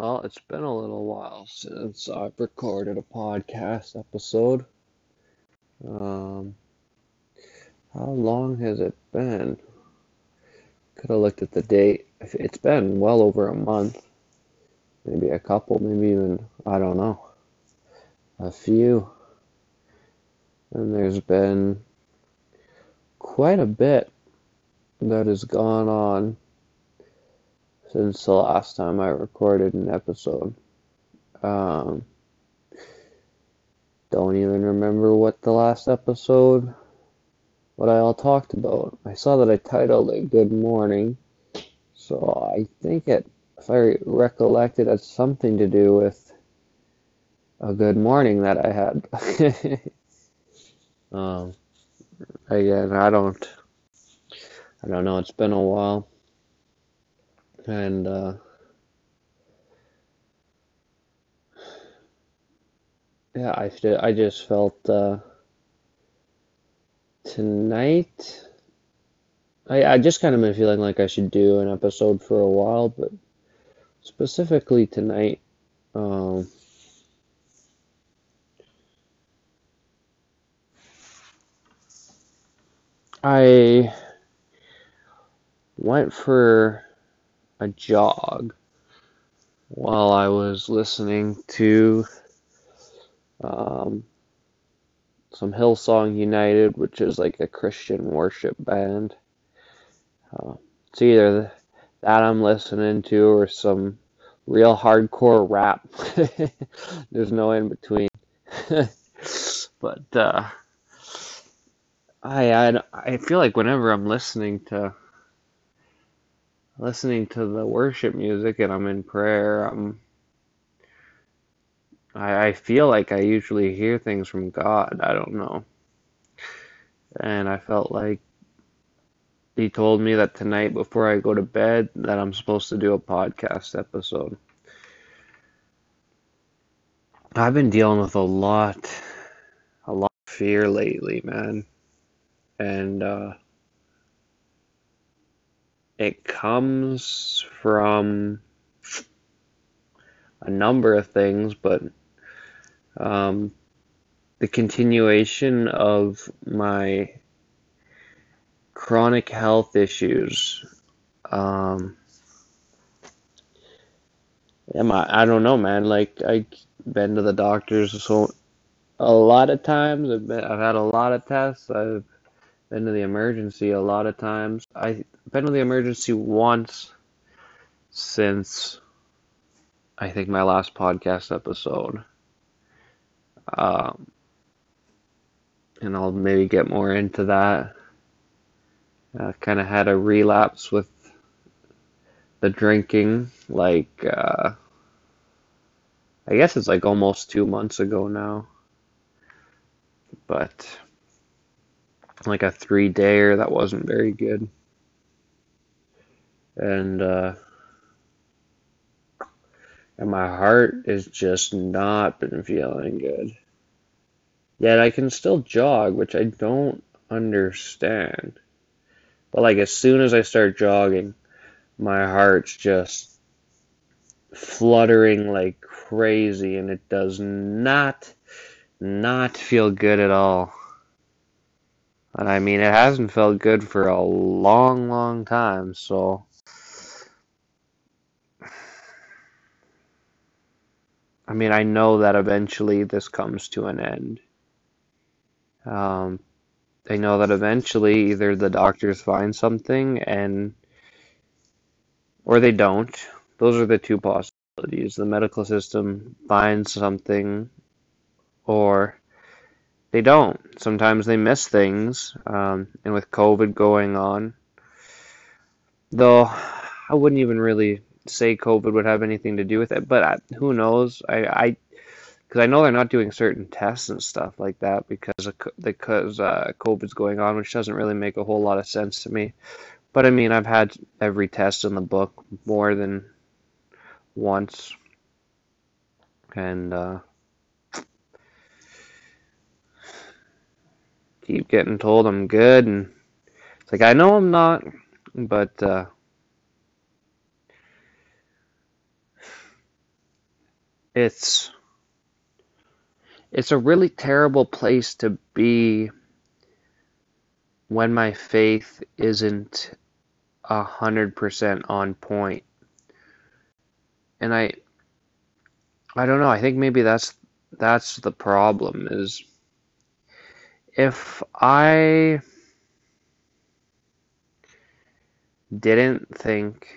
Well, it's been a little while since I've recorded a podcast episode. Um, how long has it been? Could have looked at the date. It's been well over a month. Maybe a couple, maybe even, I don't know, a few. And there's been quite a bit that has gone on since the last time I recorded an episode. Um, don't even remember what the last episode, what I all talked about. I saw that I titled it Good Morning, so I think it, if I recollect it, had something to do with a good morning that I had. um, again, I don't, I don't know. It's been a while and uh, yeah, I I just felt uh, tonight. I I just kind of been feeling like I should do an episode for a while, but specifically tonight. Um, I went for a jog while I was listening to um, some Hillsong United, which is like a Christian worship band. Uh, it's either that I'm listening to or some real hardcore rap. There's no in between. but uh, I, I I feel like whenever I'm listening to listening to the worship music and I'm in prayer, I'm I, I feel like I usually hear things from God. I don't know. And I felt like he told me that tonight before I go to bed that I'm supposed to do a podcast episode. I've been dealing with a lot a lot of fear lately, man. And uh it comes from a number of things, but um, the continuation of my chronic health issues. Um, am I? I don't know, man. Like I've been to the doctors so a lot of times. I've been, I've had a lot of tests. I've been to the emergency a lot of times. I've been to the emergency once since I think my last podcast episode. Um, and I'll maybe get more into that. Uh, kind of had a relapse with the drinking, like, uh, I guess it's like almost two months ago now. But like a three dayer that wasn't very good. And uh and my heart has just not been feeling good. Yet I can still jog, which I don't understand. But like as soon as I start jogging, my heart's just fluttering like crazy and it does not not feel good at all. And I mean, it hasn't felt good for a long, long time, so. I mean, I know that eventually this comes to an end. Um, I know that eventually either the doctors find something and. or they don't. Those are the two possibilities. The medical system finds something or they don't. Sometimes they miss things, um, and with COVID going on, though I wouldn't even really say COVID would have anything to do with it, but I, who knows? I, I, because I know they're not doing certain tests and stuff like that because of, because uh, COVID's going on, which doesn't really make a whole lot of sense to me. But I mean, I've had every test in the book more than once, and uh, keep getting told I'm good, and it's like I know I'm not, but uh, it's it's a really terrible place to be when my faith isn't a hundred percent on point. And I I don't know, I think maybe that's that's the problem is if I didn't think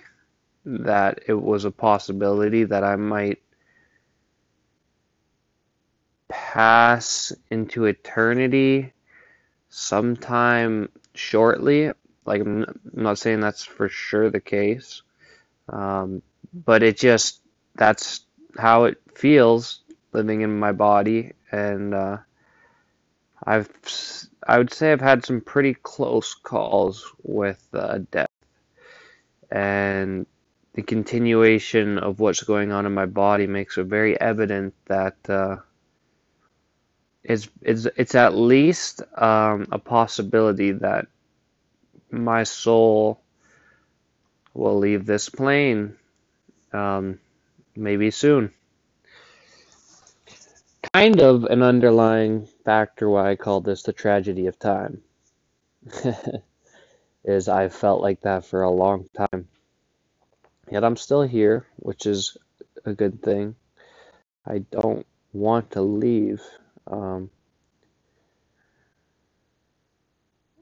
that it was a possibility that I might pass into eternity sometime shortly. Like, I'm not saying that's for sure the case, um, but it just, that's how it feels living in my body. And uh, I've, I would say I've had some pretty close calls with uh, death. And the continuation of what's going on in my body makes it very evident that uh, it's, it's, it's at least um, a possibility that my soul will leave this plane um, maybe soon. Kind of an underlying factor why I call this the tragedy of time is I felt like that for a long time. Yet I'm still here, which is a good thing. I don't want to leave. Um,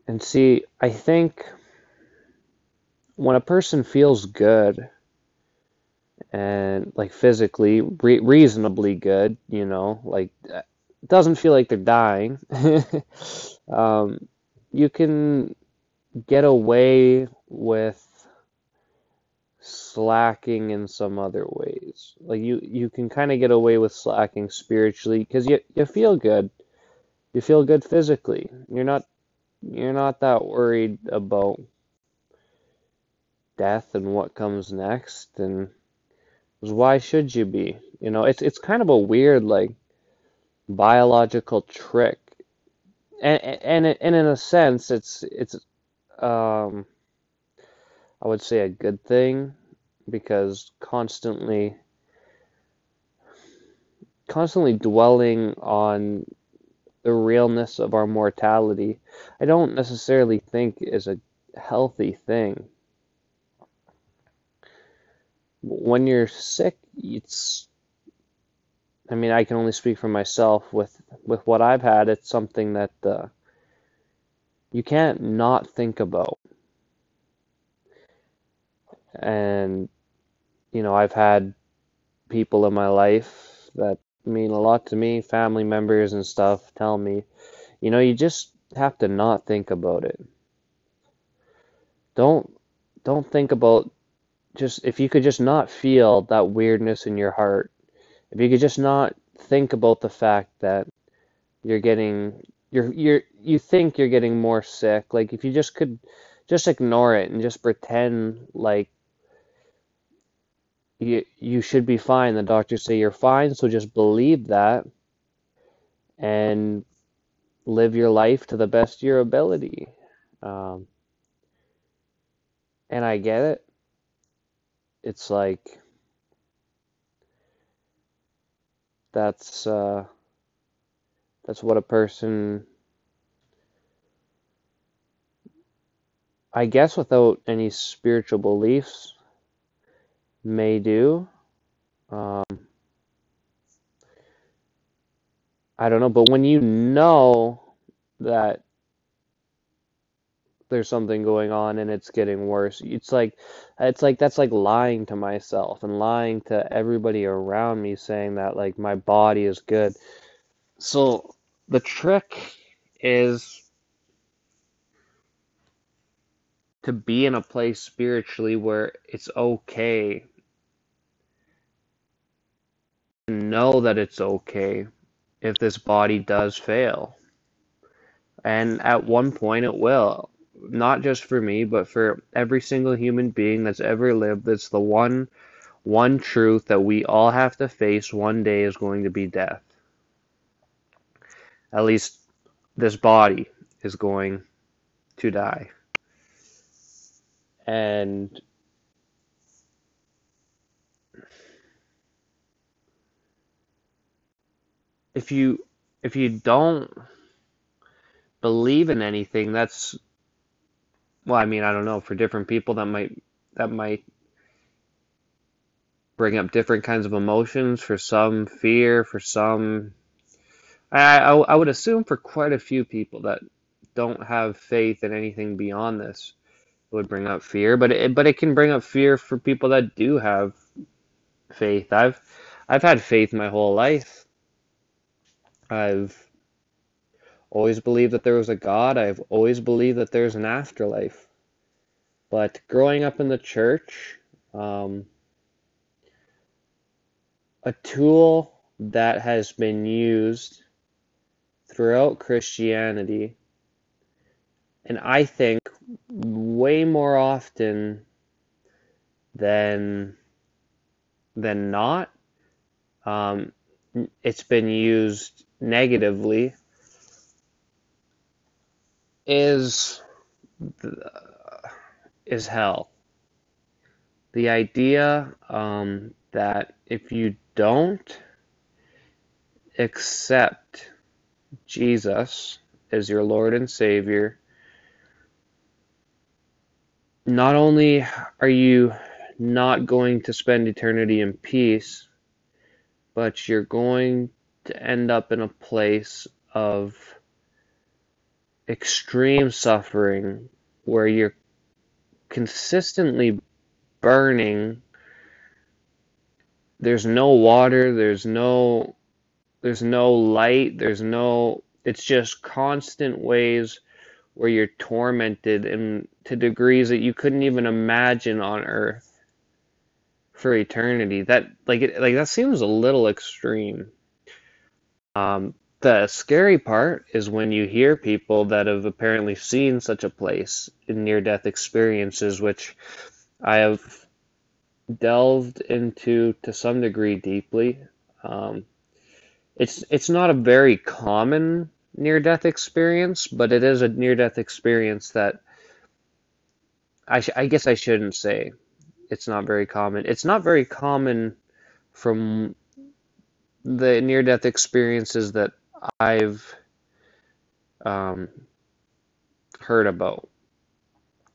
and see, I think when a person feels good and like physically re- reasonably good, you know, like it doesn't feel like they're dying, um, you can get away with slacking in some other ways. Like you you can kind of get away with slacking spiritually because you you feel good. You feel good physically. You're not you're not that worried about death and what comes next and why should you be? You know, it's it's kind of a weird like biological trick. And and and in a sense it's it's um I would say a good thing because constantly constantly dwelling on the realness of our mortality I don't necessarily think is a healthy thing. When you're sick, it's I mean, I can only speak for myself with with what I've had. It's something that uh, you can't not think about. And, you know, I've had people in my life that mean a lot to me, family members and stuff, tell me, you know, you just have to not think about it. Don't don't think about just if you could just not feel that weirdness in your heart. If you could just not think about the fact that you're getting you're you're you think you're getting more sick, like if you just could just ignore it and just pretend like you you should be fine. The doctors say you're fine, so just believe that and live your life to the best of your ability. Um, and I get it. It's like that's uh, that's what a person, I guess, without any spiritual beliefs may do. Um, I don't know, but when you know that there's something going on and it's getting worse, it's like it's like that's like lying to myself and lying to everybody around me saying that like my body is good. So the trick is to be in a place spiritually where it's okay know that it's okay if this body does fail. And at one point it will. Not just for me, but for every single human being that's ever lived. That's the one one truth that we all have to face one day is going to be death. At least this body is going to die. And if you if you don't believe in anything, that's well, I mean, I don't know. For different people, that might that might bring up different kinds of emotions. For some, fear. For some, I I, I would assume for quite a few people that don't have faith in anything beyond this it would bring up fear. But it but it can bring up fear for people that do have faith. I've I've had faith my whole life. I've always believed that there was a God. I've always believed that there's an afterlife. But growing up in the church, um, a tool that has been used throughout Christianity, and I think way more often than than not, um, it's been used negatively is is hell. The idea um, that if you don't accept Jesus as your Lord and Savior, not only are you not going to spend eternity in peace, but you're going to end up in a place of extreme suffering where you're consistently burning. There's no water, there's no there's no light, there's no it's just constant ways where you're tormented and to degrees that you couldn't even imagine on earth for eternity. That like it, like that seems a little extreme. Um, the scary part is when you hear people that have apparently seen such a place in near death experiences, which I have delved into to some degree deeply. Um, it's it's not a very common near death experience, but it is a near death experience that I, sh- I guess I shouldn't say it's not very common. It's not very common from the near death experiences that I've um, heard about.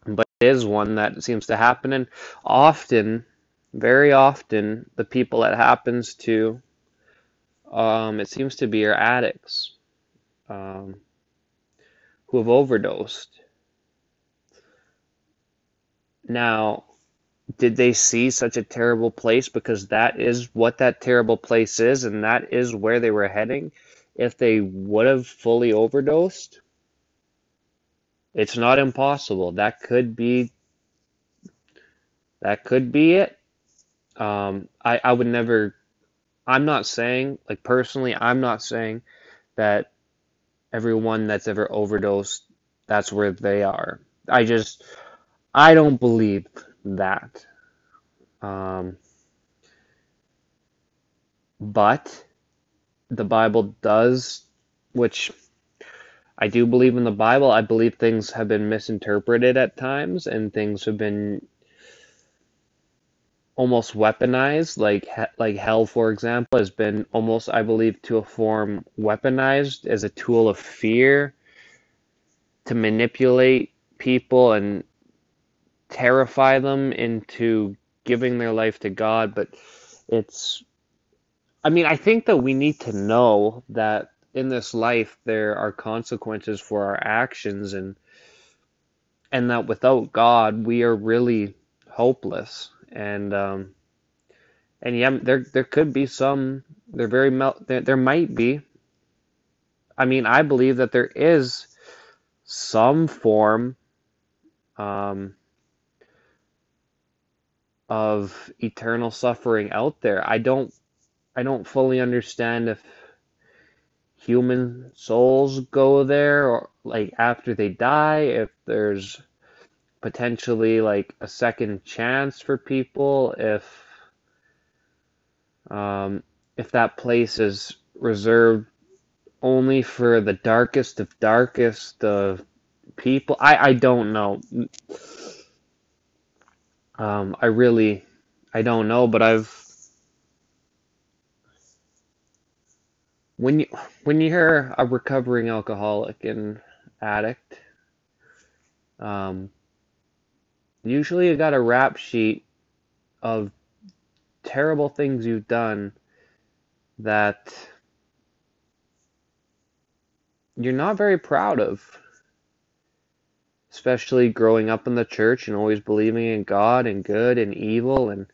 But it is one that seems to happen, and often, very often, the people it happens to, um, it seems to be are addicts um, who have overdosed. Now, did they see such a terrible place because that is what that terrible place is and that is where they were heading if they would have fully overdosed it's not impossible. That could be that could be it. Um, I, I would never i'm not saying like personally i'm not saying that everyone that's ever overdosed that's where they are. I just i don't believe that. Um, but the Bible does, which I do believe in the Bible. I believe things have been misinterpreted at times and things have been almost weaponized like like hell for example has been almost I believe to a form weaponized as a tool of fear to manipulate people and terrify them into giving their life to God, but it's I mean, I think that we need to know that in this life there are consequences for our actions and and that without God we are really hopeless and um and yeah there there could be some there very there, there might be I mean I believe that there is some form um of eternal suffering out there. I don't I don't fully understand if human souls go there or like after they die, if there's potentially like a second chance for people, if um, if that place is reserved only for the darkest of darkest of people. I, I don't know. Um, I really, I don't know, but I've, when you when you're a recovering alcoholic and addict, um, usually you got a rap sheet of terrible things you've done that you're not very proud of. Especially growing up in the church and always believing in God and good and evil and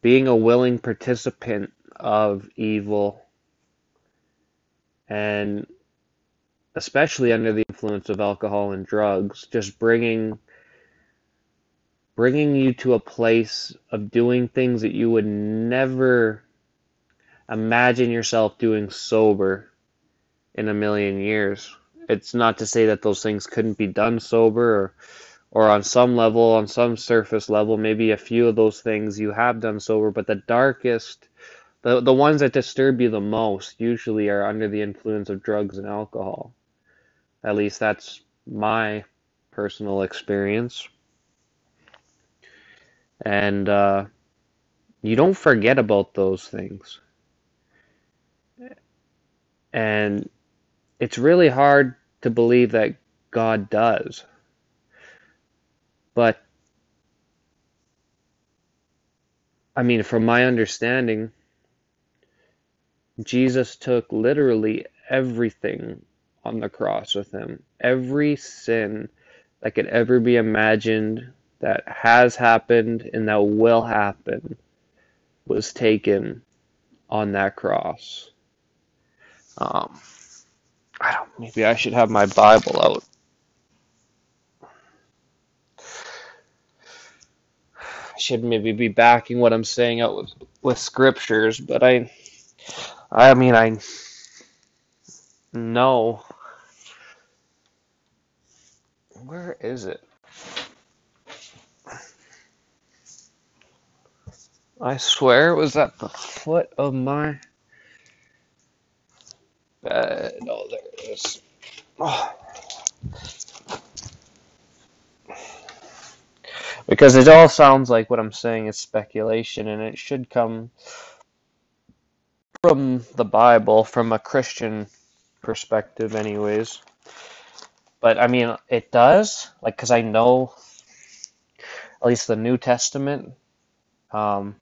being a willing participant of evil and especially under the influence of alcohol and drugs just bringing bringing you to a place of doing things that you would never imagine yourself doing sober in a million years. It's not to say that those things couldn't be done sober or or on some level, on some surface level, maybe a few of those things you have done sober, but the darkest the the ones that disturb you the most usually are under the influence of drugs and alcohol. At least that's my personal experience. And uh, you don't forget about those things. And it's really hard to believe that God does. But, I mean, from my understanding, Jesus took literally everything on the cross with him. Every sin that could ever be imagined, that has happened, and that will happen was taken on that cross. Um, I don't. Maybe I should have my Bible out. I should maybe be backing what I'm saying out with, with scriptures, but I, I mean, I know. Where is it? I swear it was at the foot of my bed. Oh, there it is. Oh. Because it all sounds like what I'm saying is speculation, and it should come from the Bible, from a Christian perspective, anyways. But I mean, it does, like, because I know at least the New Testament um,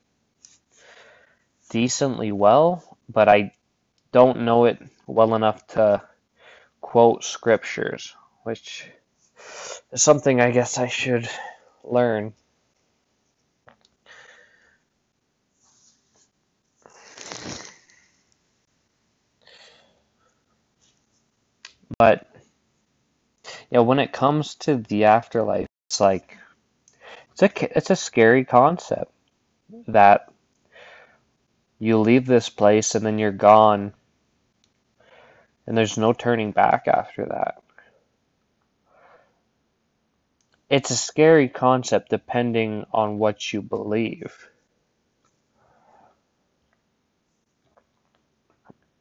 decently well, but I don't know it well enough to quote scriptures, which is something I guess I should learn. But yeah, when it comes to the afterlife, it's like it's a it's a scary concept that you leave this place and then you're gone and there's no turning back after that. It's a scary concept depending on what you believe.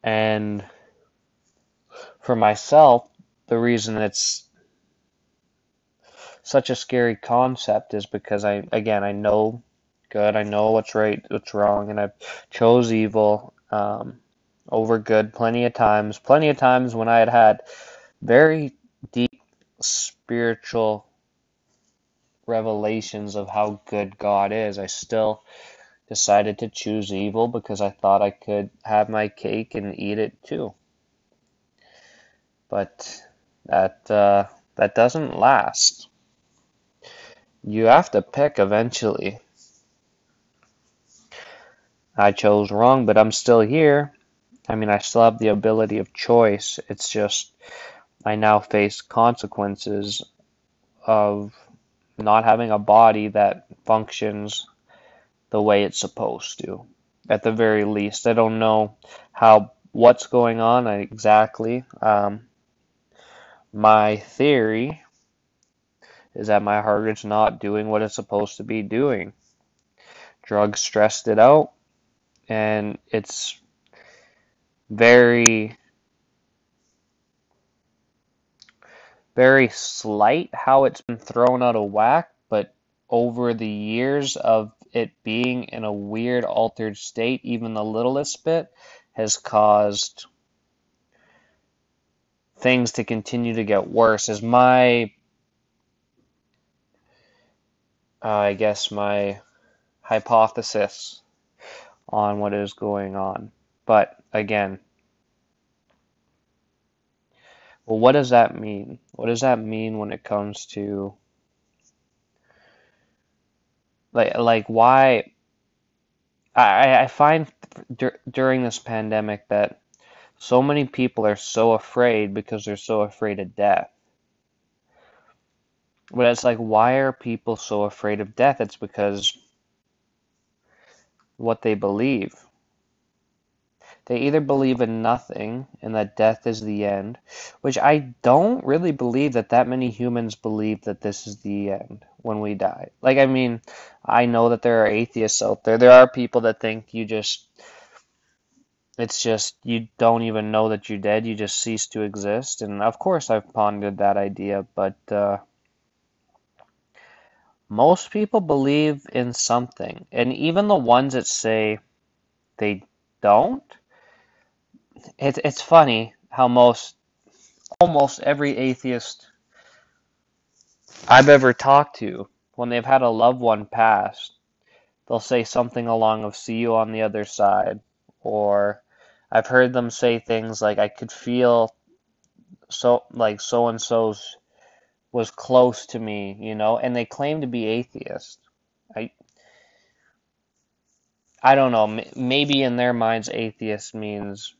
And for myself, the reason it's such a scary concept is because I, again, I know good, I know what's right, what's wrong, and I've chose evil um, over good plenty of times. Plenty of times when I had had very deep spiritual revelations of how good God is, I still decided to choose evil because I thought I could have my cake and eat it too. But that uh, that doesn't last. You have to pick eventually. I chose wrong, but I'm still here. I mean, I still have the ability of choice. It's just I now face consequences of not having a body that functions the way it's supposed to. At the very least, I don't know how what's going on exactly. Um, my theory is that my heart is not doing what it's supposed to be doing. Drugs stressed it out, and it's very very slight how it's been thrown out of whack, but over the years of it being in a weird altered state, even the littlest bit has caused things to continue to get worse is my uh, I guess my hypothesis on what is going on. But again, well, what does that mean? What does that mean when it comes to like like why I I find dur during this pandemic that so many people are so afraid because they're so afraid of death. But it's like, why are people so afraid of death? It's because what they believe. They either believe in nothing and that death is the end, which I don't really believe that that many humans believe that this is the end when we die. Like, I mean, I know that there are atheists out there. There are people that think you just, it's just, you don't even know that you're dead, you just cease to exist. And of course, I've pondered that idea, but uh, most people believe in something. And even the ones that say they don't, it's it's funny how most almost every atheist I've ever talked to, when they've had a loved one pass, they'll say something along of "see you on the other side," or I've heard them say things like "I could feel so like so and so's was close to me," you know, and they claim to be atheist. I I don't know. Maybe in their minds, atheist means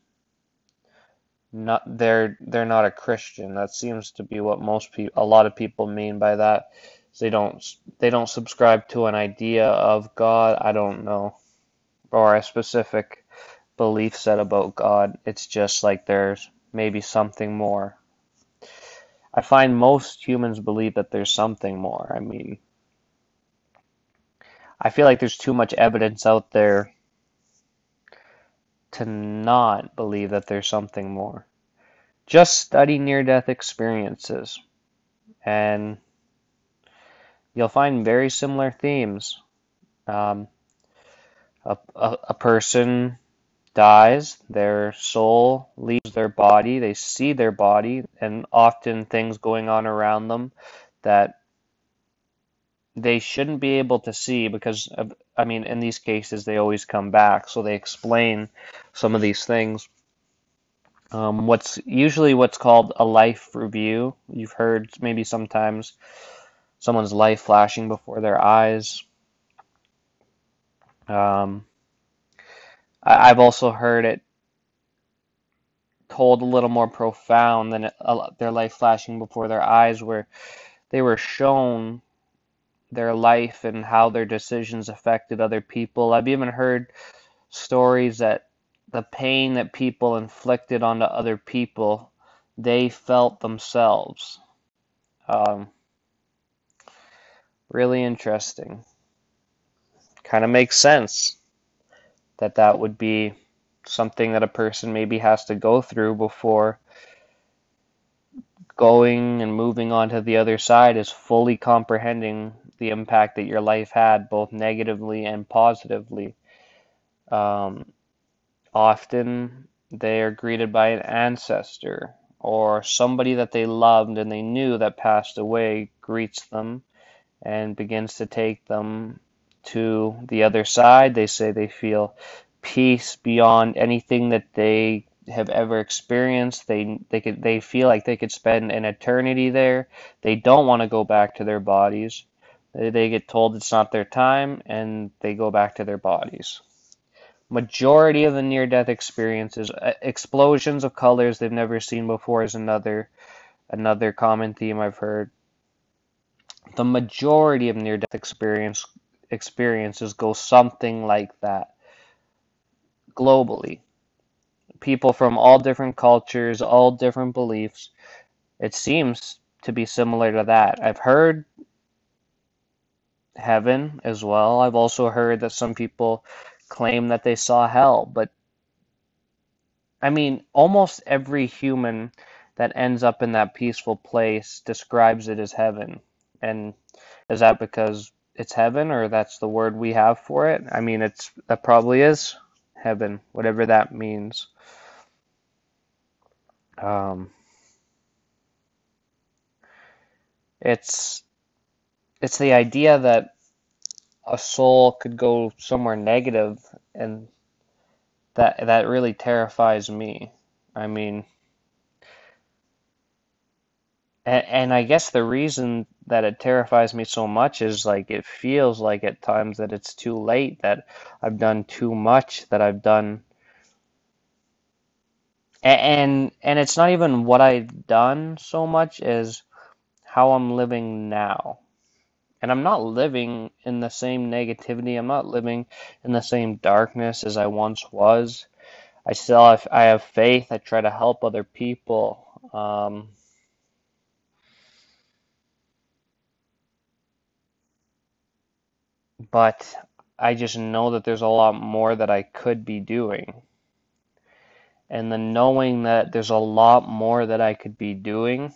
not they're they're not a Christian. That seems to be what most people, a lot of people mean by that. They don't they don't subscribe to an idea of God. I don't know, or a specific belief set about God. It's just like there's maybe something more. I find most humans believe that there's something more. I mean, I feel like there's too much evidence out there to not believe that there's something more. Just study near death experiences, and you'll find very similar themes. Um, a, a, a person dies, their soul leaves their body, they see their body, and often things going on around them that they shouldn't be able to see because I mean in these cases they always come back. So they explain some of these things. Um, what's usually what's called a life review. You've heard maybe sometimes someone's life flashing before their eyes. Um, I, I've also heard it told a little more profound than their life flashing before their eyes where they were shown their life and how their decisions affected other people. I've even heard stories that the pain that people inflicted onto other people, they felt themselves. Um, really interesting. Kind of makes sense that that would be something that a person maybe has to go through before going and moving on to the other side is fully comprehending the impact that your life had, both negatively and positively. Um, often they are greeted by an ancestor or somebody that they loved and they knew that passed away greets them and begins to take them to the other side. They say they feel peace beyond anything that they have ever experienced. They they could they feel like they could spend an eternity there. They don't want to go back to their bodies. They, they get told it's not their time and they go back to their bodies. Majority of the near death experiences, uh, explosions of colors they've never seen before is another another common theme I've heard. The majority of near death experience experiences go something like that globally people from all different cultures, all different beliefs. It seems to be similar to that. I've heard heaven as well. I've also heard that some people claim that they saw hell, but I mean, almost every human that ends up in that peaceful place describes it as heaven. And is that because it's heaven or that's the word we have for it? I mean, it's that probably is heaven, whatever that means. Um, it's it's the idea that a soul could go somewhere negative and that that really terrifies me. I mean, and, and I guess the reason that it terrifies me so much is like it feels like at times that it's too late, that I've done too much, that I've done and and it's not even what I've done so much as how I'm living now. And I'm not living in the same negativity. I'm not living in the same darkness as I once was. I still have, I have faith. I try to help other people. Um, but I just know that there's a lot more that I could be doing. And the knowing that there's a lot more that I could be doing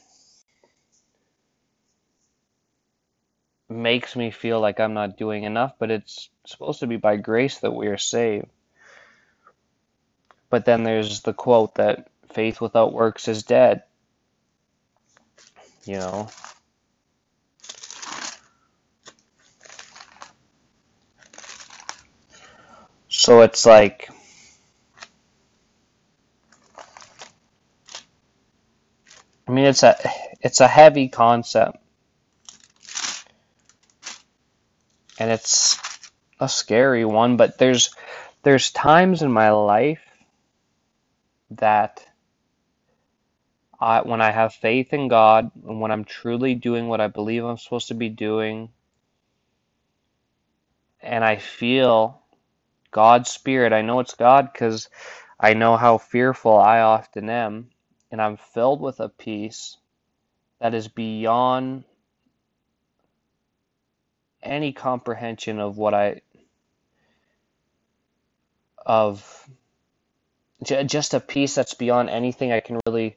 makes me feel like I'm not doing enough, but it's supposed to be by grace that we are saved. But then there's the quote that faith without works is dead. You know? So it's like I mean it's a it's a heavy concept. And it's a scary one, but there's there's times in my life that I, when I have faith in God and when I'm truly doing what I believe I'm supposed to be doing, and I feel God's Spirit, I know it's God because I know how fearful I often am, and I'm filled with a peace that is beyond any comprehension of what I of just a peace that's beyond anything I can really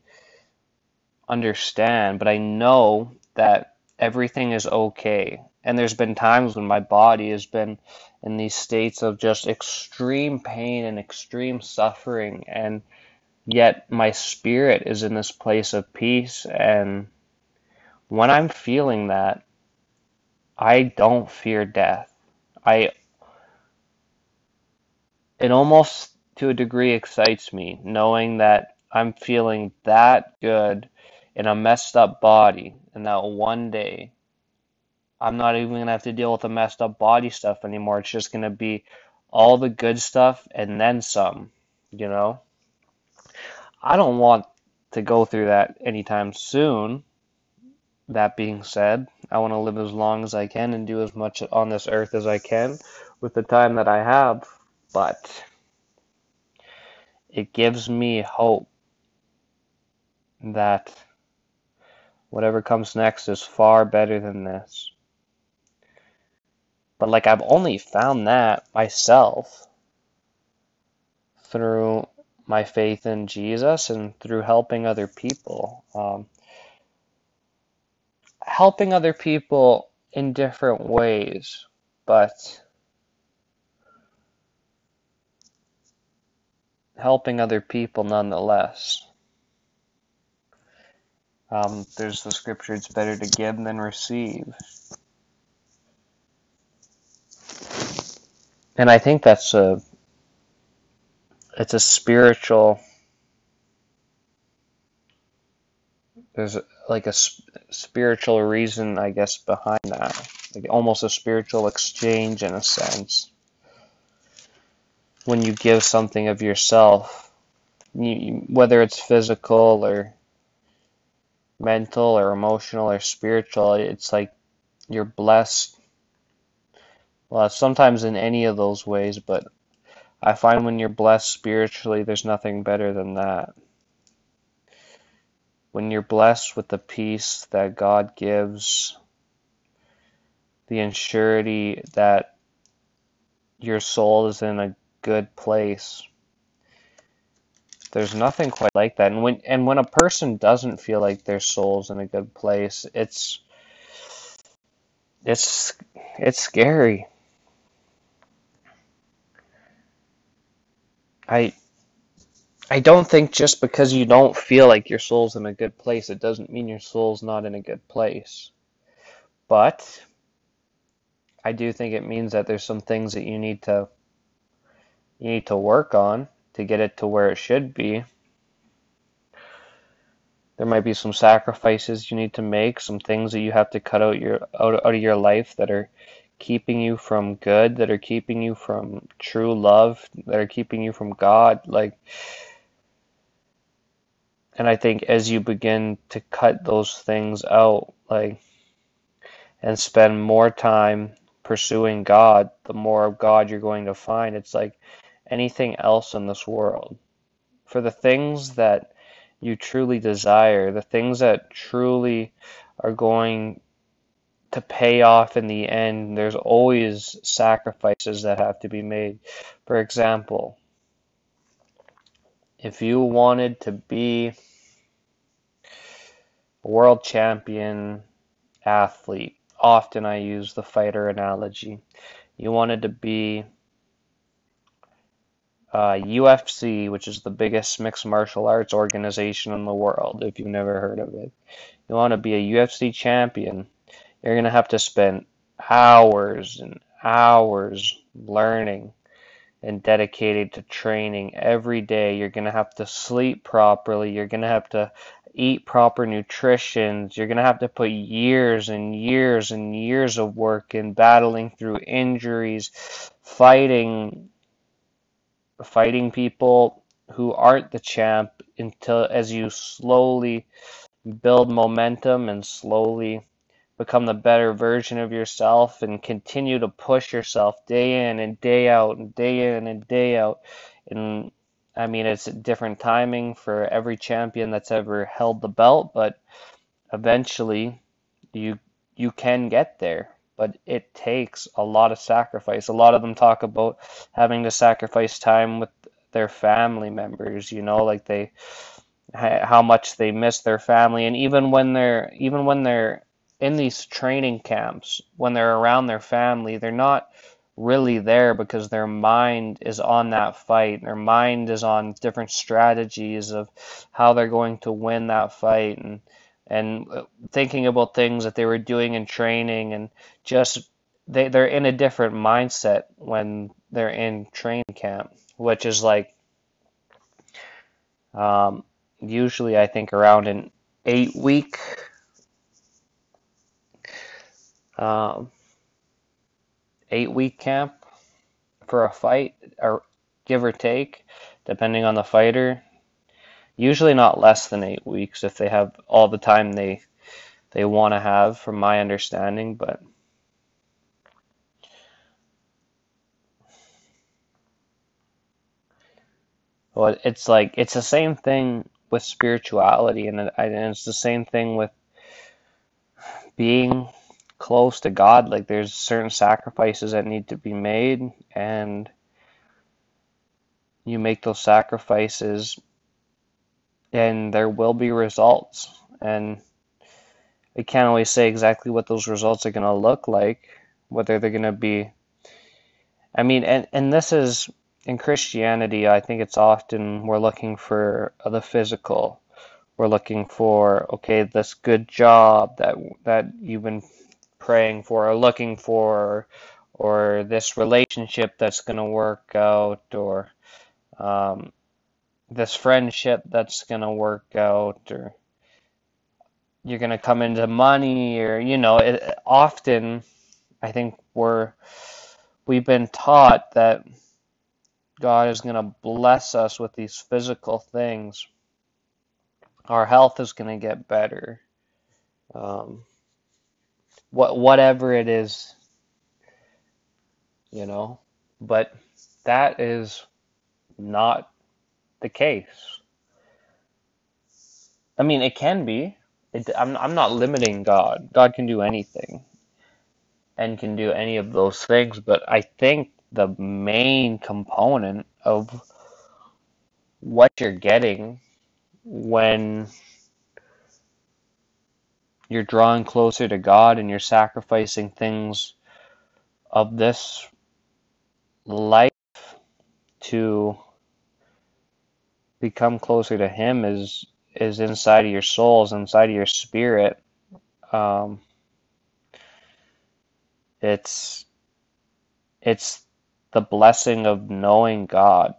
understand, but I know that everything is okay. And there's been times when my body has been in these states of just extreme pain and extreme suffering, and yet my spirit is in this place of peace. And when I'm feeling that, I don't fear death. I it almost to a degree excites me knowing that I'm feeling that good in a messed up body and that one day I'm not even gonna have to deal with the messed up body stuff anymore. It's just gonna be all the good stuff and then some, you know? I don't want to go through that anytime soon. That being said, I want to live as long as I can and do as much on this earth as I can with the time that I have, but it gives me hope that whatever comes next is far better than this. But like I've only found that myself through my faith in Jesus and through helping other people. Um, helping other people in different ways, but helping other people nonetheless. Um, there's the scripture, it's better to give than receive. And I think that's a it's a spiritual there's like a spiritual reason, I guess, behind that. Like almost a spiritual exchange in a sense. When you give something of yourself, you, whether it's physical or mental or emotional or spiritual, it's like you're blessed. Well, sometimes in any of those ways, but I find when you're blessed spiritually, there's nothing better than that when you're blessed with the peace that God gives, the ensurety that your soul is in a good place. There's nothing quite like that. And when and when a person doesn't feel like their soul's in a good place, it's it's it's scary. I I don't think just because you don't feel like your soul's in a good place, it doesn't mean your soul's not in a good place. But I do think it means that there's some things that you need to you need to work on to get it to where it should be. There might be some sacrifices you need to make, some things that you have to cut out your out, out of your life that are keeping you from good, that are keeping you from true love, that are keeping you from God. Like and I think as you begin to cut those things out, like and spend more time pursuing God, the more of God you're going to find. It's like anything else in this world. For the things that you truly desire, the things that truly are going to pay off in the end, there's always sacrifices that have to be made. For example, if you wanted to be a world champion athlete, often I use the fighter analogy. You wanted to be uh, UFC, which is the biggest mixed martial arts organization in the world, if you've never heard of it. You want to be a UFC champion, you're going to have to spend hours and hours learning and dedicated to training every day. You're going to have to sleep properly. You're going to have to eat proper nutrition. You're going to have to put years and years and years of work in battling through injuries, fighting fighting people who aren't the champ until as you slowly build momentum and slowly become the better version of yourself and continue to push yourself day in and day out and day in and day out. And I mean it's different timing for every champion that's ever held the belt but eventually you you can get there. But it takes a lot of sacrifice. A lot of them talk about having to sacrifice time with their family members, you know, like they how much they miss their family. And even when they're even when they're in these training camps, when they're around their family, they're not really there because their mind is on that fight. Their mind is on different strategies of how they're going to win that fight and and uh, thinking about things that they were doing in training and just they, they're in a different mindset when they're in training camp, which is like um, usually I think around an eight week um, eight week camp for a fight or give or take depending on the fighter Usually not less than eight weeks if they have all the time they they want to have, from my understanding. But well, it's like it's the same thing with spirituality, and, and it's the same thing with being close to God. Like there's certain sacrifices that need to be made, and you make those sacrifices and there will be results. And we can't always say exactly what those results are going to look like, whether they're going to be. I mean, and, and this is in Christianity, I think it's often we're looking for the physical. We're looking for, okay, this good job that that you've been praying for or looking for, or, this relationship that's going to work out, or um, this friendship that's going to work out or you're going to come into money or you know it, often i think we're we've been taught that god is going to bless us with these physical things. Our health is going to get better. Um, what whatever it is you know but that is not the case. I mean, it can be. It, I'm, I'm not limiting God. God can do anything and can do any of those things, but I think the main component of what you're getting when you're drawing closer to God and you're sacrificing things of this life to become closer to Him is is inside of your souls, inside of your spirit. Um, it's it's the blessing of knowing God.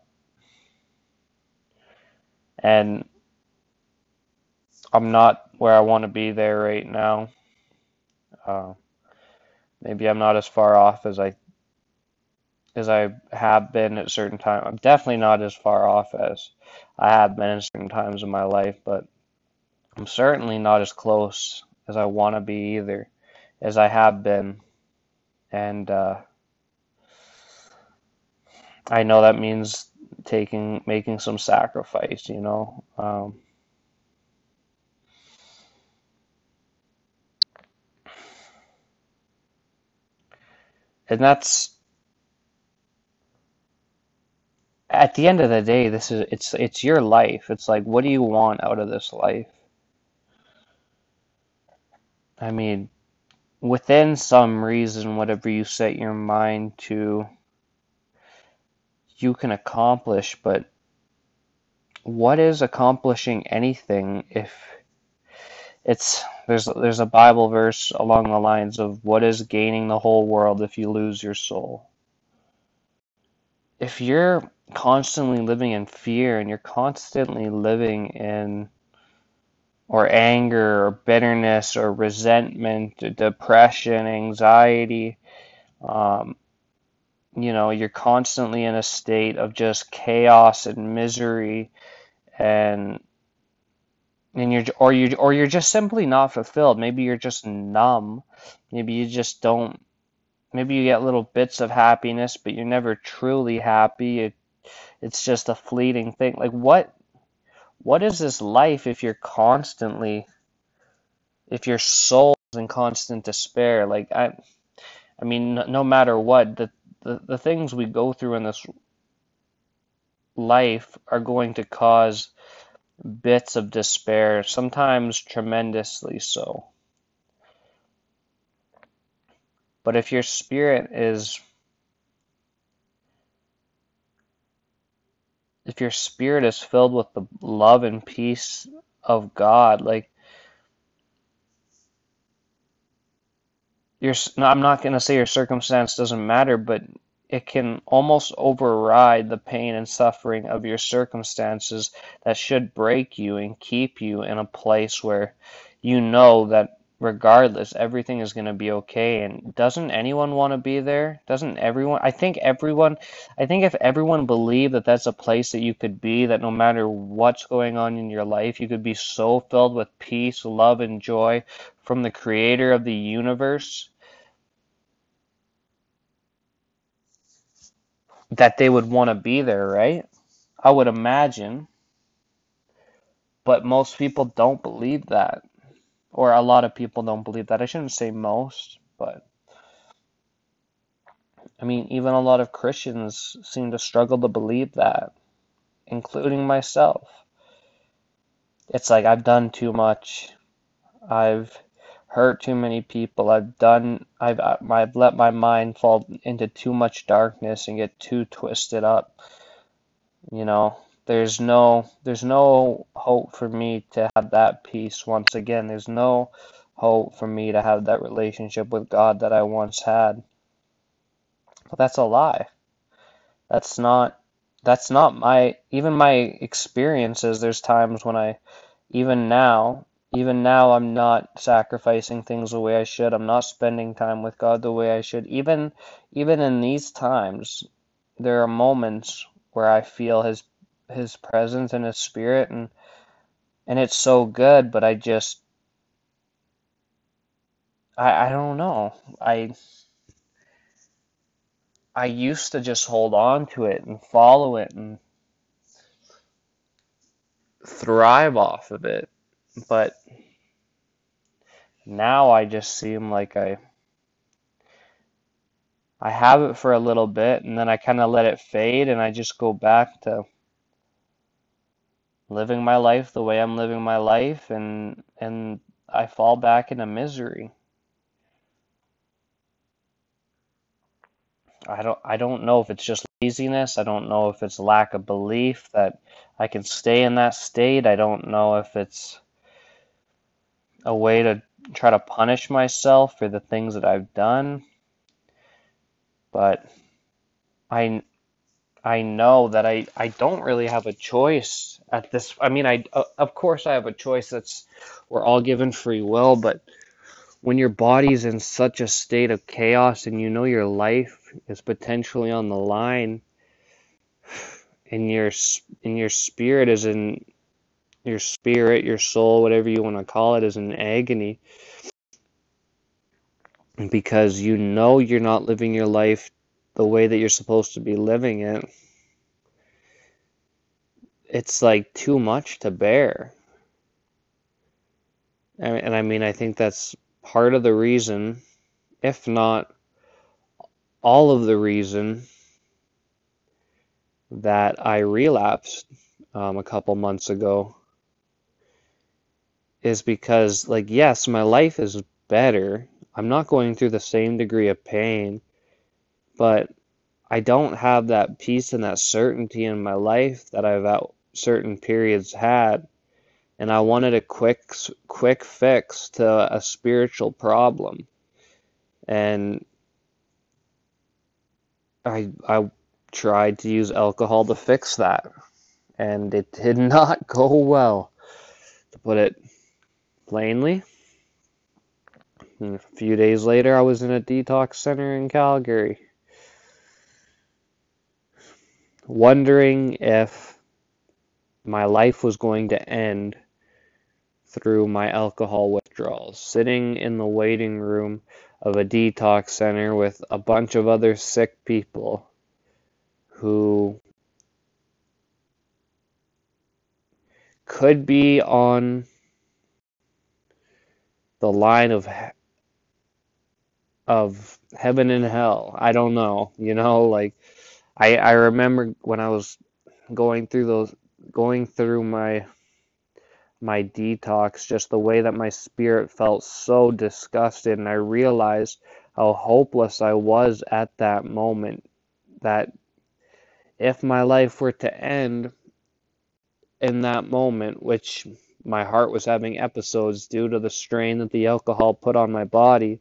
And I'm not where I want to be there right now. Uh, maybe I'm not as far off as I as I have been at certain times. I'm definitely not as far off as I have been at certain times in my life, but I'm certainly not as close as I want to be either, as I have been. And uh, I know that means taking, making some sacrifice, you know. Um, and that's at the end of the day, this is it's it's your life. It's like, what do you want out of this life? I mean, within some reason, whatever you set your mind to, you can accomplish, but what is accomplishing anything if it's there's there's a Bible verse along the lines of what is gaining the whole world if you lose your soul? If you're constantly living in fear and you're constantly living in or anger or bitterness or resentment, depression, anxiety, um, you know, you're constantly in a state of just chaos and misery and and you're or you or you're just simply not fulfilled. Maybe you're just numb. Maybe you just don't maybe you get little bits of happiness, but you're never truly happy. It, it's just a fleeting thing. Like what what is this life if you're constantly if your soul's in constant despair? Like I I mean no matter what, the the, the things we go through in this life are going to cause bits of despair, sometimes tremendously so. But if your spirit is if your spirit is filled with the love and peace of God, like your I'm not going to say your circumstance doesn't matter, but it can almost override the pain and suffering of your circumstances that should break you and keep you in a place where you know that regardless everything is going to be okay. And doesn't anyone want to be there? Doesn't everyone i think everyone i think if everyone believed that that's a place that you could be that no matter what's going on in your life you could be so filled with peace love and joy from the creator of the universe that they would want to be there, right? I would imagine. But most people don't believe that. Or a lot of people don't believe that. I shouldn't say most, but I mean, even a lot of Christians seem to struggle to believe that, including myself. It's like I've done too much. I've hurt too many people. I've done I've I've let my mind fall into too much darkness and get too twisted up. You know, there's no there's no hope for me to have that peace once again. There's no hope for me to have that relationship with God that I once had. But that's a lie. That's not that's not my even my experiences. There's times when I even now even now I'm not sacrificing things the way I should. I'm not spending time with God the way I should. Even even in these times, there are moments where I feel his his presence and his spirit and and it's so good, but I just I I don't know. I I used to just hold on to it and follow it and thrive off of it. But now I just seem like I I have it for a little bit and then I kind of let it fade and I just go back to living my life the way I'm living my life and and I fall back into misery. I don't I don't know if it's just laziness. I don't know if it's lack of belief that I can stay in that state. I don't know if it's a way to try to punish myself for the things that I've done. But I I know that I I don't really have a choice at this. I mean, I of course I have a choice. That's we're all given free will, but when your body's in such a state of chaos and you know your life is potentially on the line and your and your spirit is in your spirit, your soul, whatever you want to call it, is in agony because you know you're not living your life the way that you're supposed to be living it. It's like too much to bear. And I mean, I think that's part of the reason, if not all of the reason, that I relapsed um, a couple months ago is because, like, yes, my life is better. I'm not going through the same degree of pain, but I don't have that peace and that certainty in my life that I've at certain periods had. And I wanted a quick, quick fix to a spiritual problem. And I, I tried to use alcohol to fix that. And it did not go well, to put it plainly. And a few days later, I was in a detox center in Calgary, wondering if my life was going to end through my alcohol withdrawals. Sitting in the waiting room of a detox center with a bunch of other sick people who could be on the line of of heaven and hell. I don't know, you know, like I I remember when I was going through those going through my my detox just the way that my spirit felt so disgusted and I realized how hopeless I was at that moment that if my life were to end in that moment which my heart was having episodes due to the strain that the alcohol put on my body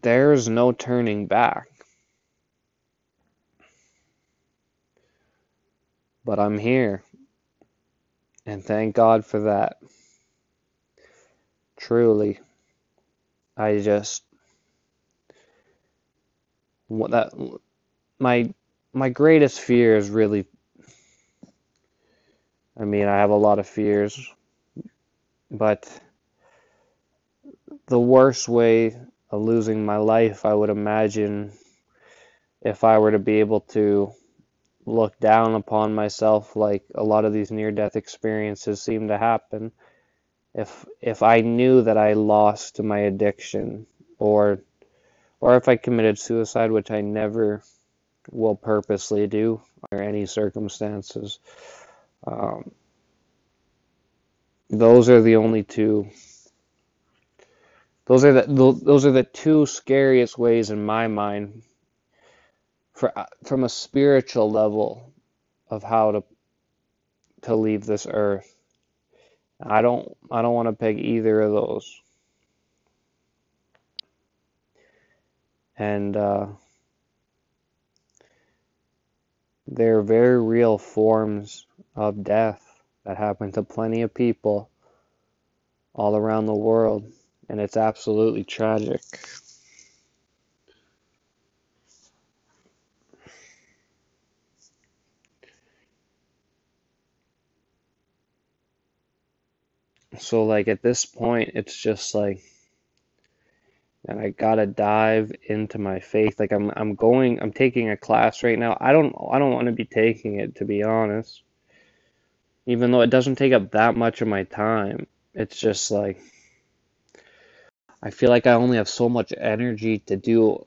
there's no turning back. But I'm here. And thank God for that. Truly. I just that my my greatest fear is really I mean, I have a lot of fears, but the worst way of losing my life, I would imagine if I were to be able to look down upon myself like a lot of these near death experiences seem to happen if if I knew that I lost my addiction or or if I committed suicide which I never will purposely do under any circumstances um, those are the only two those are the those are the two scariest ways in my mind for uh, from a spiritual level of how to to leave this earth. I don't I don't want to pick either of those. And uh, they're very real forms of death that happened to plenty of people all around the world and it's absolutely tragic. So like at this point it's just like and I gotta dive into my faith. Like I'm I'm going I'm taking a class right now. I don't I don't want to be taking it to be honest. Even though it doesn't take up that much of my time. It's just like I feel like I only have so much energy to do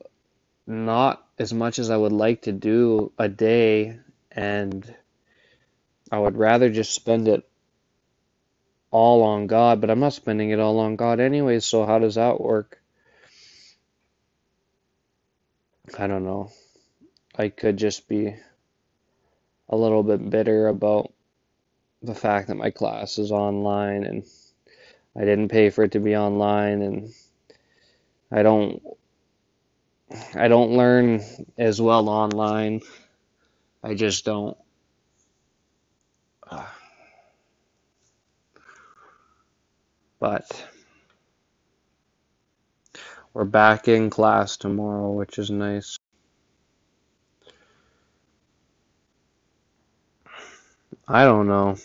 not as much as I would like to do a day, and I would rather just spend it all on God, but I'm not spending it all on God anyway, so how does that work? I don't know. I could just be a little bit bitter about the fact that my class is online and I didn't pay for it to be online and I don't I don't learn as well online. I just don't. Uh, but we're back in class tomorrow, which is nice. I don't know.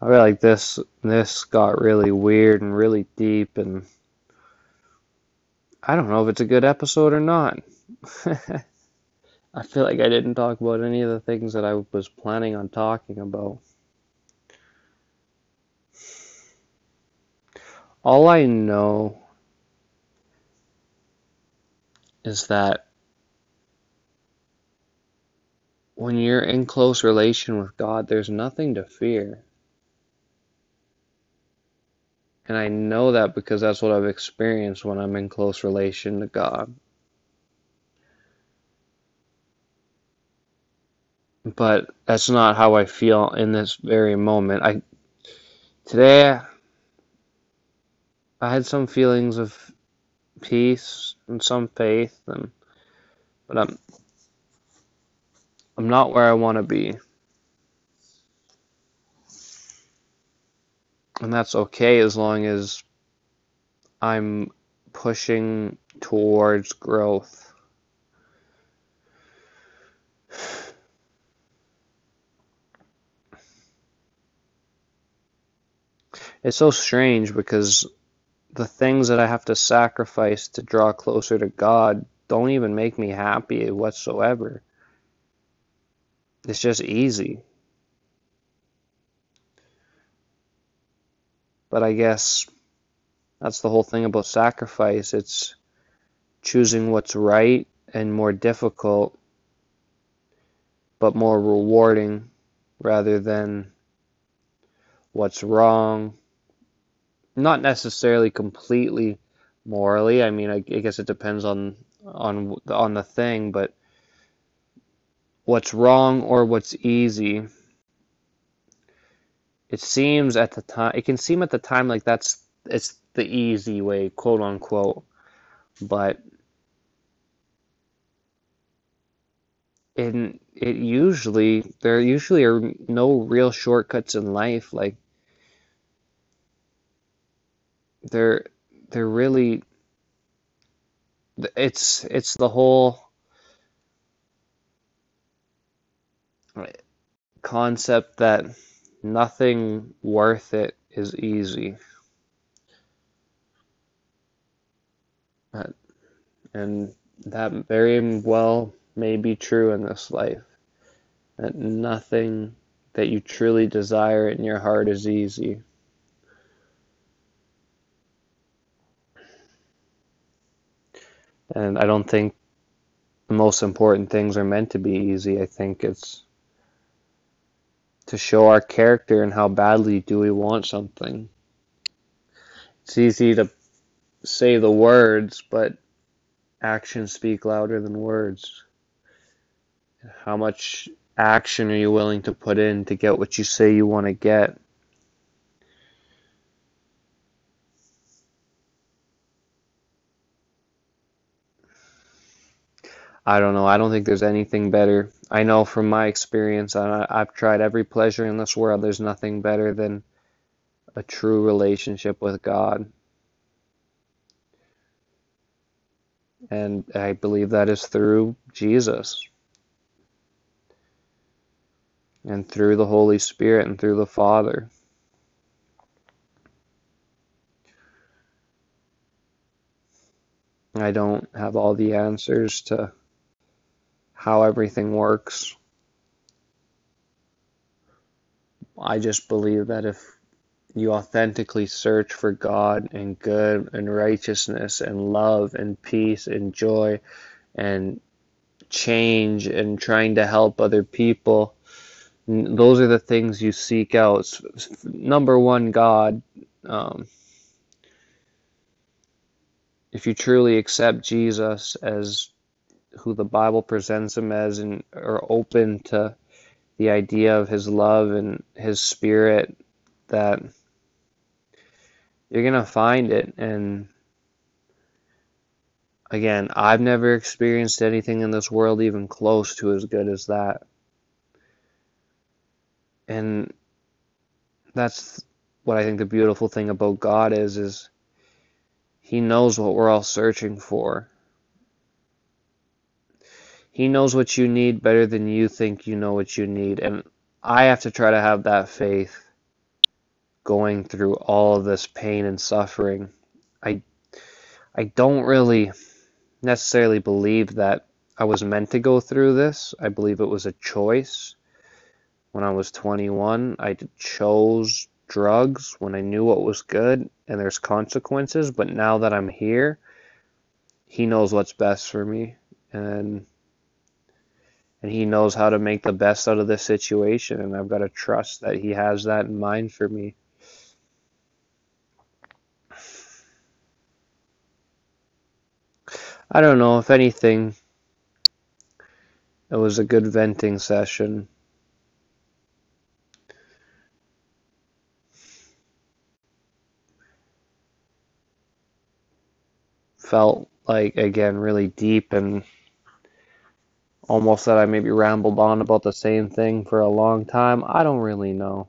I feel like this this got really weird and really deep and I don't know if it's a good episode or not. I feel like I didn't talk about any of the things that I was planning on talking about. All I know is that when you're in close relation with God, there's nothing to fear. And I know that because that's what I've experienced when I'm in close relation to God. But that's not how I feel in this very moment. I today I had some feelings of peace and some faith and but I'm I'm not where I want to be. And that's okay as long as I'm pushing towards growth. It's so strange because the things that I have to sacrifice to draw closer to God don't even make me happy whatsoever. It's just easy. But I guess that's the whole thing about sacrifice. It's choosing what's right and more difficult, but more rewarding rather than what's wrong. Not necessarily completely morally. I mean, I, I guess it depends on on on the thing, but what's wrong or what's easy it seems at the time it can seem at the time like that's it's the easy way quote unquote but in it usually there usually are no real shortcuts in life like there there really it's it's the whole concept that nothing worth it is easy. And that very well may be true in this life. That nothing that you truly desire in your heart is easy. And I don't think the most important things are meant to be easy. I think it's to show our character and how badly do we want something. It's easy to say the words, but actions speak louder than words. How much action are you willing to put in to get what you say you want to get? I don't know. I don't think there's anything better. I know from my experience, I, I've tried every pleasure in this world. There's nothing better than a true relationship with God. And I believe that is through Jesus and through the Holy Spirit and through the Father. I don't have all the answers to how everything works. I just believe that if you authentically search for God and good and righteousness and love and peace and joy and change and trying to help other people, those are the things you seek out. Number one, God. Um, if you truly accept Jesus as who the Bible presents him as and are open to the idea of his love and his spirit that you're going to find it. And again i've never experienced anything in this world even close to as good as that. And that's what i think the beautiful thing about god is is he knows what we're all searching for he knows what you need better than you think you know what you need. And I have to try to have that faith going through all of this pain and suffering. I I don't really necessarily believe that I was meant to go through this. I believe it was a choice. When I was 21, I chose drugs when I knew what was good and there's consequences, but now that I'm here, he knows what's best for me and and he knows how to make the best out of this situation and I've got to trust that he has that in mind for me. I don't know if anything it was a good venting session. Felt like again really deep and almost that I maybe rambled on about the same thing for a long time. I don't really know.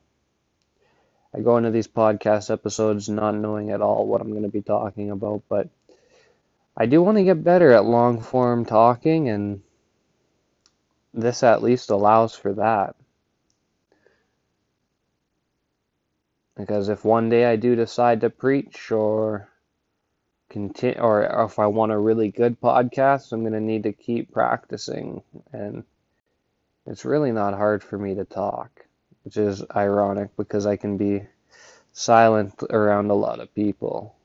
I go into these podcast episodes not knowing at all what I'm going to be talking about, but I do want to get better at long form talking, and this at least allows for that. Because if one day I do decide to preach or continue or if I want a really good podcast, I'm going to need to keep practicing and it's really not hard for me to talk, which is ironic because I can be silent around a lot of people.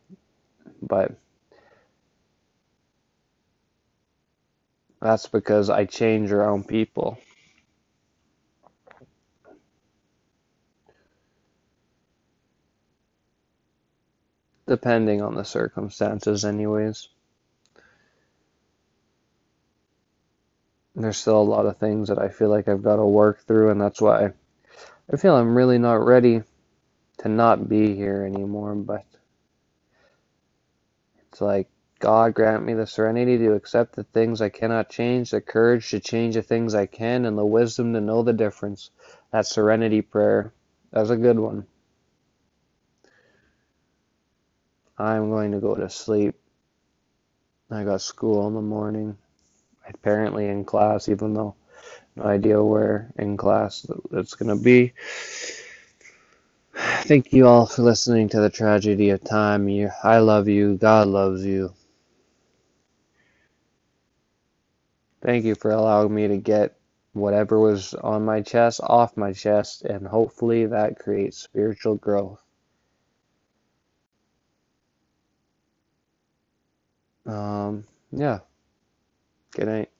But that's because I change around people. Depending on the circumstances, anyways. There's still a lot of things that I feel like I've got to work through, and that's why I feel I'm really not ready to not be here anymore. But it's like, God grant me the serenity to accept the things I cannot change, the courage to change the things I can, and the wisdom to know the difference. That serenity prayer. That's a good one. I'm going to go to sleep. I got school in the morning. Apparently in class, even though no idea where in class it's going to be. Thank you all for listening to the tragedy of time. You, I love you. God loves you. Thank you for allowing me to get whatever was on my chest off my chest, and hopefully that creates spiritual growth. Um, yeah. Good night.